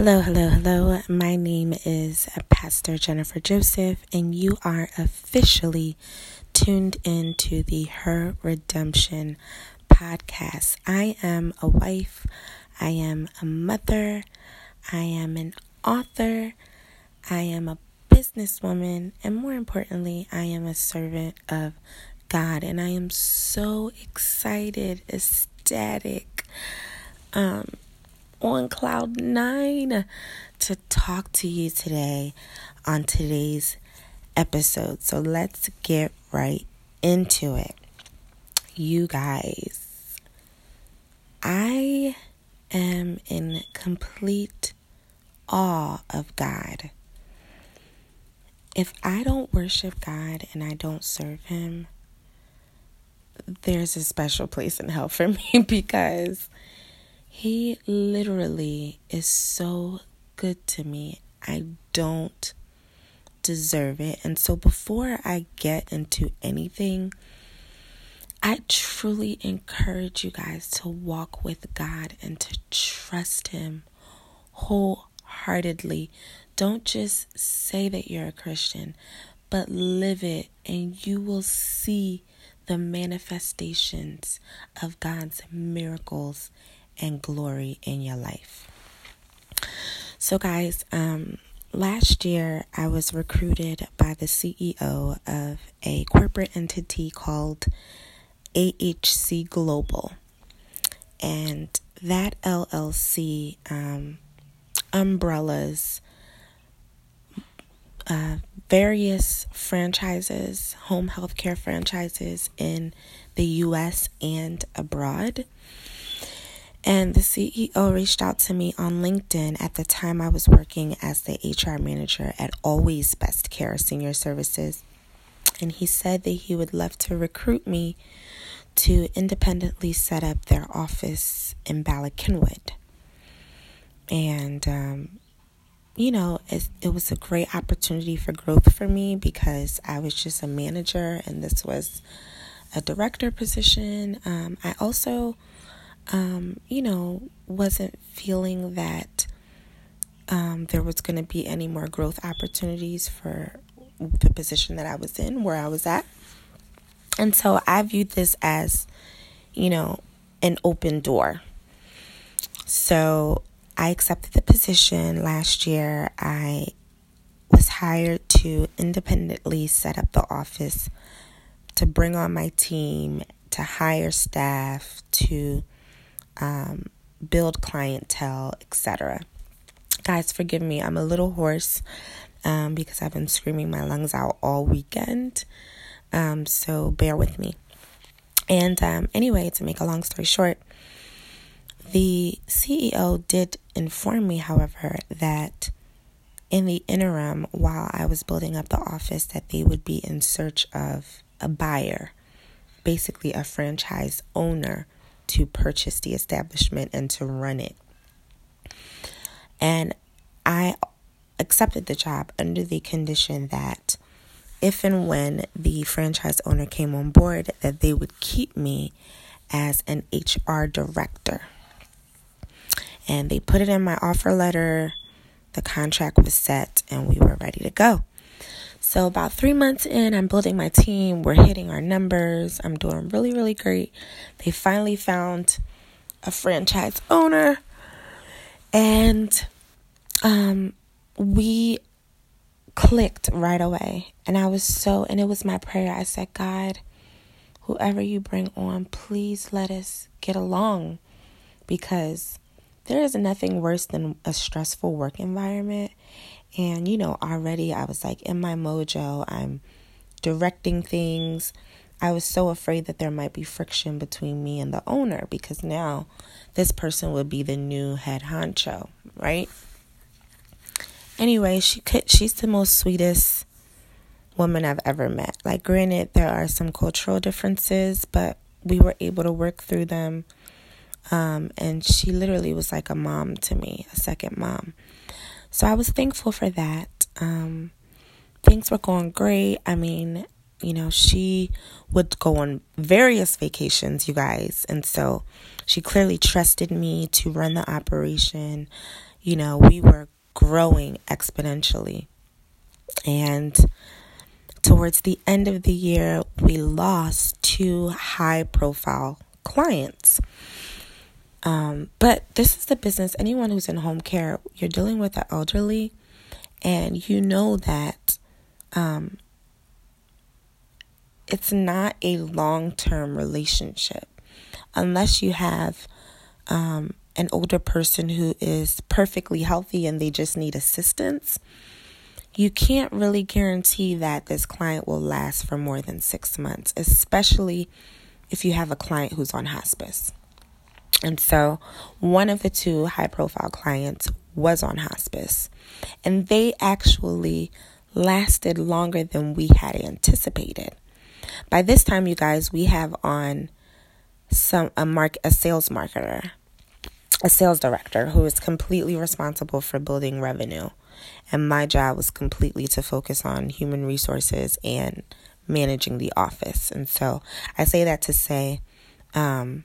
Hello, hello, hello. My name is Pastor Jennifer Joseph, and you are officially tuned into the Her Redemption podcast. I am a wife, I am a mother, I am an author, I am a businesswoman, and more importantly, I am a servant of God. And I am so excited, ecstatic. Um, on cloud nine to talk to you today on today's episode. So let's get right into it. You guys, I am in complete awe of God. If I don't worship God and I don't serve Him, there's a special place in hell for me because he literally is so good to me. I don't deserve it. And so before I get into anything, I truly encourage you guys to walk with God and to trust Him wholeheartedly. Don't just say that you're a Christian, but live it, and you will see the manifestations of God's miracles and glory in your life. So, guys, um, last year I was recruited by the CEO of a corporate entity called AHC Global. And that LLC um, umbrellas uh, various franchises, home healthcare franchises in the US and abroad. And the CEO reached out to me on LinkedIn at the time I was working as the HR manager at Always Best Care Senior Services. And he said that he would love to recruit me to independently set up their office in Bala Cynwyd. And, um, you know, it, it was a great opportunity for growth for me because I was just a manager and this was a director position. Um, I also um, you know, wasn't feeling that um, there was going to be any more growth opportunities for the position that I was in, where I was at. And so I viewed this as, you know, an open door. So I accepted the position last year. I was hired to independently set up the office, to bring on my team, to hire staff, to um, build clientele, etc. Guys, forgive me, I'm a little hoarse um, because I've been screaming my lungs out all weekend. Um, so bear with me. And um, anyway, to make a long story short, the CEO did inform me, however, that in the interim, while I was building up the office, that they would be in search of a buyer, basically a franchise owner to purchase the establishment and to run it. And I accepted the job under the condition that if and when the franchise owner came on board that they would keep me as an HR director. And they put it in my offer letter. The contract was set and we were ready to go. So, about three months in, I'm building my team. We're hitting our numbers. I'm doing really, really great. They finally found a franchise owner, and um, we clicked right away. And I was so, and it was my prayer. I said, God, whoever you bring on, please let us get along because there is nothing worse than a stressful work environment. And, you know, already I was like in my mojo, I'm directing things. I was so afraid that there might be friction between me and the owner because now this person would be the new head honcho, right? Anyway, she could she's the most sweetest woman I've ever met. Like granted there are some cultural differences, but we were able to work through them. Um, and she literally was like a mom to me, a second mom. So I was thankful for that. Um, things were going great. I mean, you know, she would go on various vacations, you guys. And so she clearly trusted me to run the operation. You know, we were growing exponentially. And towards the end of the year, we lost two high profile clients. Um, but this is the business. Anyone who's in home care, you're dealing with the elderly, and you know that um, it's not a long term relationship unless you have um, an older person who is perfectly healthy and they just need assistance. You can't really guarantee that this client will last for more than six months, especially if you have a client who's on hospice. And so, one of the two high profile clients was on hospice, and they actually lasted longer than we had anticipated. By this time, you guys, we have on some a mark a sales marketer, a sales director who is completely responsible for building revenue. And my job was completely to focus on human resources and managing the office. And so I say that to say um,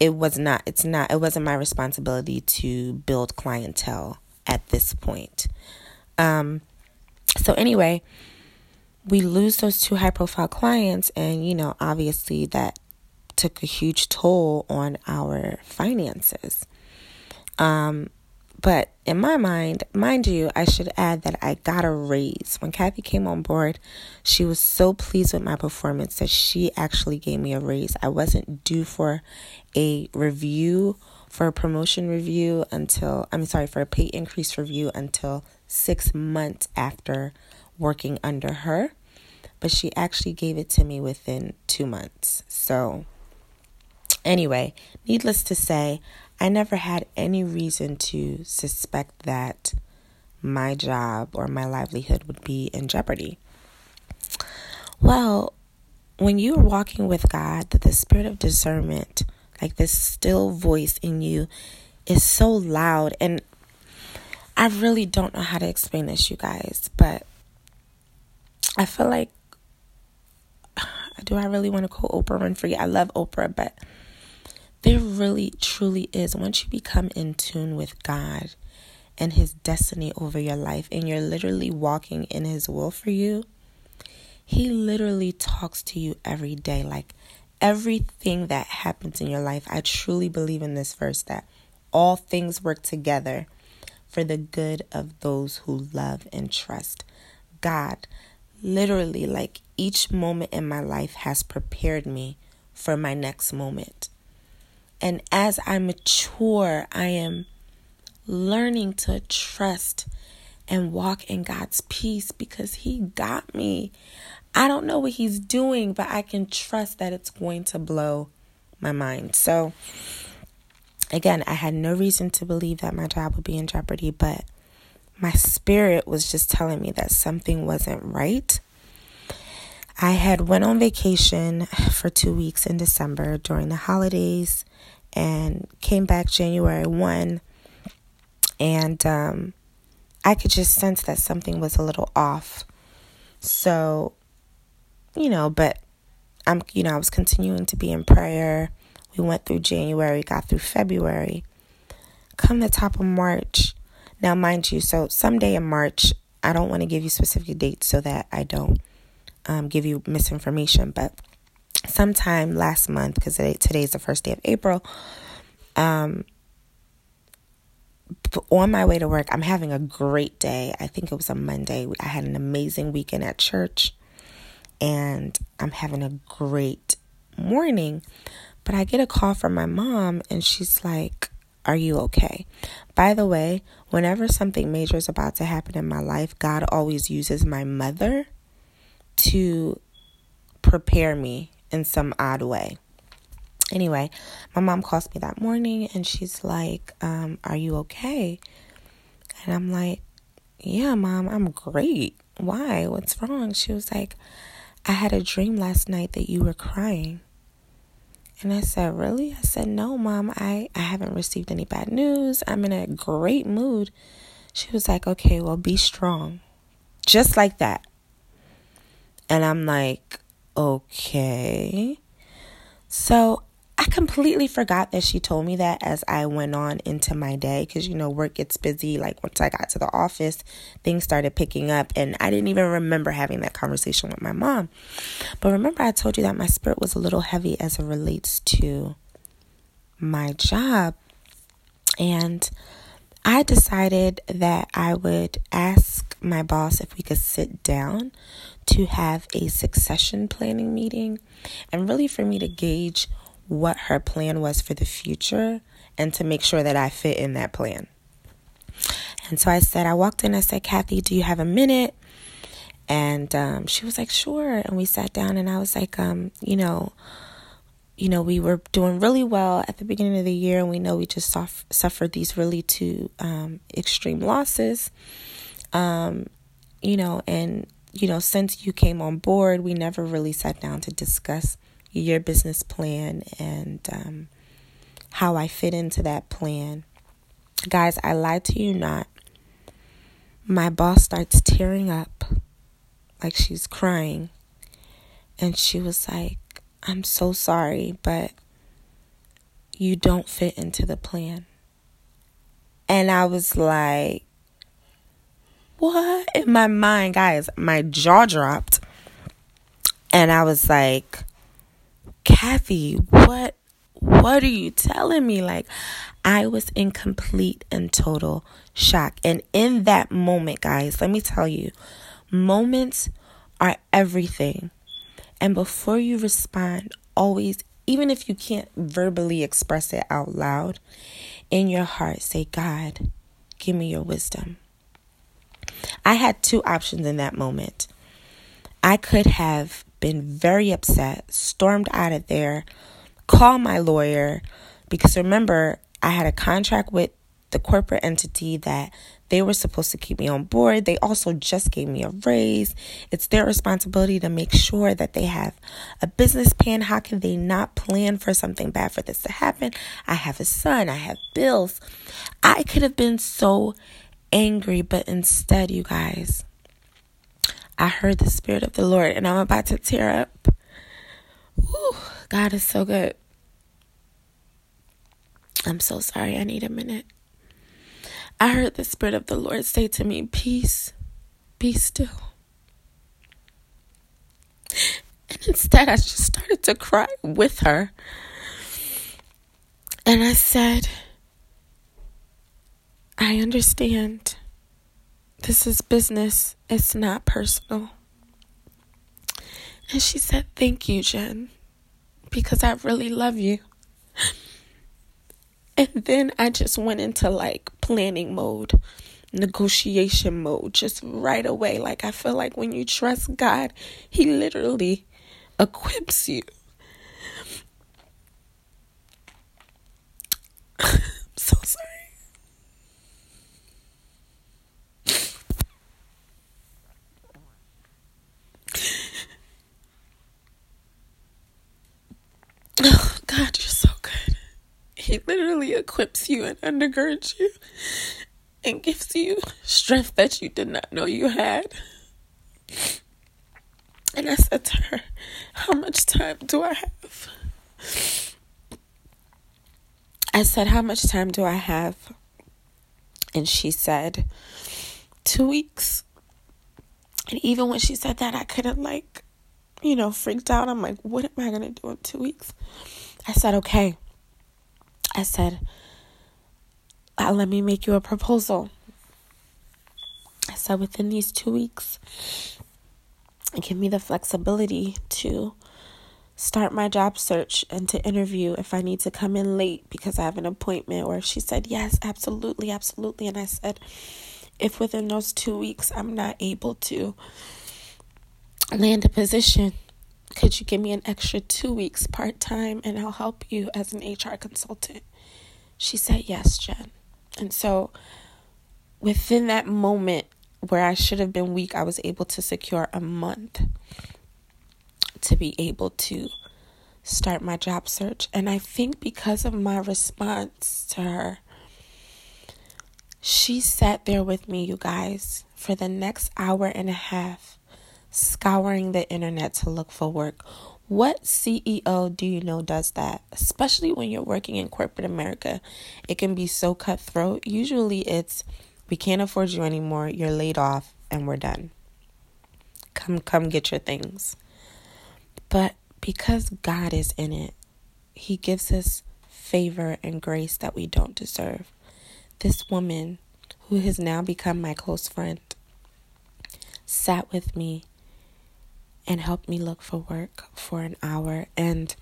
it was not it's not it wasn't my responsibility to build clientele at this point. Um, so anyway, we lose those two high profile clients and you know, obviously that took a huge toll on our finances. Um, but in my mind, mind you, I should add that I got a raise. When Kathy came on board, she was so pleased with my performance that she actually gave me a raise. I wasn't due for a review, for a promotion review until, I'm sorry, for a pay increase review until six months after working under her. But she actually gave it to me within two months. So, anyway, needless to say, I never had any reason to suspect that my job or my livelihood would be in jeopardy. Well, when you are walking with God, that the spirit of discernment, like this still voice in you, is so loud. And I really don't know how to explain this, you guys, but I feel like, do I really want to quote Oprah Winfrey? I love Oprah, but there really, truly is. Once you become in tune with God and His destiny over your life, and you're literally walking in His will for you, He literally talks to you every day. Like everything that happens in your life, I truly believe in this verse that all things work together for the good of those who love and trust God. Literally, like each moment in my life has prepared me for my next moment. And as I mature, I am learning to trust and walk in God's peace because He got me. I don't know what He's doing, but I can trust that it's going to blow my mind. So, again, I had no reason to believe that my job would be in jeopardy, but my spirit was just telling me that something wasn't right. I had went on vacation for 2 weeks in December during the holidays and came back January 1 and um, I could just sense that something was a little off. So, you know, but I'm, you know, I was continuing to be in prayer. We went through January, got through February. Come the top of March. Now, mind you, so someday in March, I don't want to give you specific dates so that I don't um, give you misinformation, but sometime last month, because today, today's the first day of April, um, on my way to work, I'm having a great day. I think it was a Monday. I had an amazing weekend at church, and I'm having a great morning. But I get a call from my mom, and she's like, Are you okay? By the way, whenever something major is about to happen in my life, God always uses my mother to prepare me in some odd way. Anyway, my mom calls me that morning and she's like, um, Are you okay? And I'm like, Yeah, mom, I'm great. Why? What's wrong? She was like, I had a dream last night that you were crying. And I said, Really? I said, No, mom, I, I haven't received any bad news. I'm in a great mood. She was like, Okay, well, be strong. Just like that. And I'm like, okay. So I completely forgot that she told me that as I went on into my day because you know work gets busy. Like once I got to the office, things started picking up, and I didn't even remember having that conversation with my mom. But remember, I told you that my spirit was a little heavy as it relates to my job, and I decided that I would ask my boss if we could sit down to have a succession planning meeting and really for me to gauge what her plan was for the future and to make sure that I fit in that plan. And so I said, I walked in, I said, Kathy, do you have a minute? And um, she was like, sure. And we sat down, and I was like, um, you know, you know, we were doing really well at the beginning of the year, and we know we just suffered these really two um, extreme losses. Um, you know, and you know, since you came on board, we never really sat down to discuss your business plan and um, how I fit into that plan. Guys, I lied to you not. My boss starts tearing up like she's crying. And she was like, I'm so sorry, but you don't fit into the plan. And I was like, what? In my mind, guys, my jaw dropped. And I was like, Kathy, what what are you telling me? Like I was in complete and total shock. And in that moment, guys, let me tell you, moments are everything. And before you respond, always even if you can't verbally express it out loud, in your heart say, God, give me your wisdom. I had two options in that moment. I could have been very upset, stormed out of there, called my lawyer, because remember, I had a contract with the corporate entity that they were supposed to keep me on board. They also just gave me a raise. It's their responsibility to make sure that they have a business plan. How can they not plan for something bad for this to happen? I have a son, I have bills. I could have been so angry, but instead, you guys, I heard the Spirit of the Lord and I'm about to tear up. Whew, God is so good. I'm so sorry. I need a minute. I heard the Spirit of the Lord say to me, Peace, be still. And instead, I just started to cry with her. And I said, I understand. This is business, it's not personal. And she said, Thank you, Jen, because I really love you. And then I just went into like planning mode, negotiation mode, just right away. Like, I feel like when you trust God, He literally equips you. I'm so sorry. Oh, God, you're so good. He literally equips you and undergirds you and gives you strength that you did not know you had. And I said to her, How much time do I have? I said, How much time do I have? And she said, Two weeks. And even when she said that, I couldn't like you know, freaked out. I'm like, what am I going to do in two weeks? I said, okay. I said, uh, let me make you a proposal. I said, within these two weeks, give me the flexibility to start my job search and to interview if I need to come in late because I have an appointment. Or she said, yes, absolutely, absolutely. And I said, if within those two weeks I'm not able to land a position. Could you give me an extra two weeks part time and I'll help you as an HR consultant? She said, Yes, Jen. And so within that moment where I should have been weak, I was able to secure a month to be able to start my job search. And I think because of my response to her, she sat there with me, you guys, for the next hour and a half scouring the internet to look for work, What CEO do you know does that? Especially when you're working in corporate America, it can be so cutthroat. Usually it's we can't afford you anymore, you're laid off, and we're done. Come come get your things. But because God is in it, he gives us favor and grace that we don't deserve. This woman, who has now become my close friend, sat with me and helped me look for work for an hour. And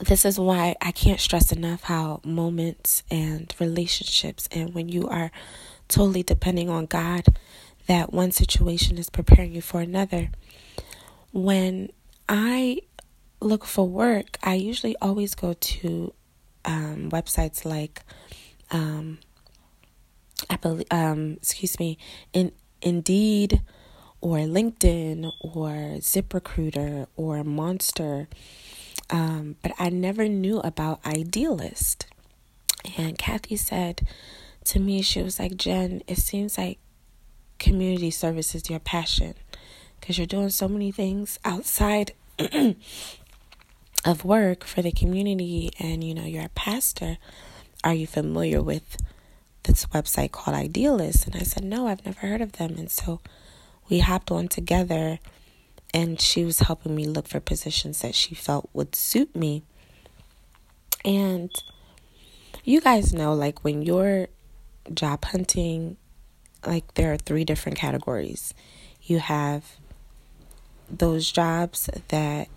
this is why I can't stress enough how moments and relationships, and when you are totally depending on God, that one situation is preparing you for another. When I look for work, I usually always go to um, websites like, um, I believe, um, excuse me, in Indeed or LinkedIn or ZipRecruiter or Monster. Um, but I never knew about Idealist. And Kathy said to me, she was like, Jen, it seems like community service is your passion because you're doing so many things outside of work for the community and you know you're a pastor are you familiar with this website called idealist and i said no i've never heard of them and so we hopped on together and she was helping me look for positions that she felt would suit me. And you guys know, like, when you're job hunting, like, there are three different categories. You have those jobs that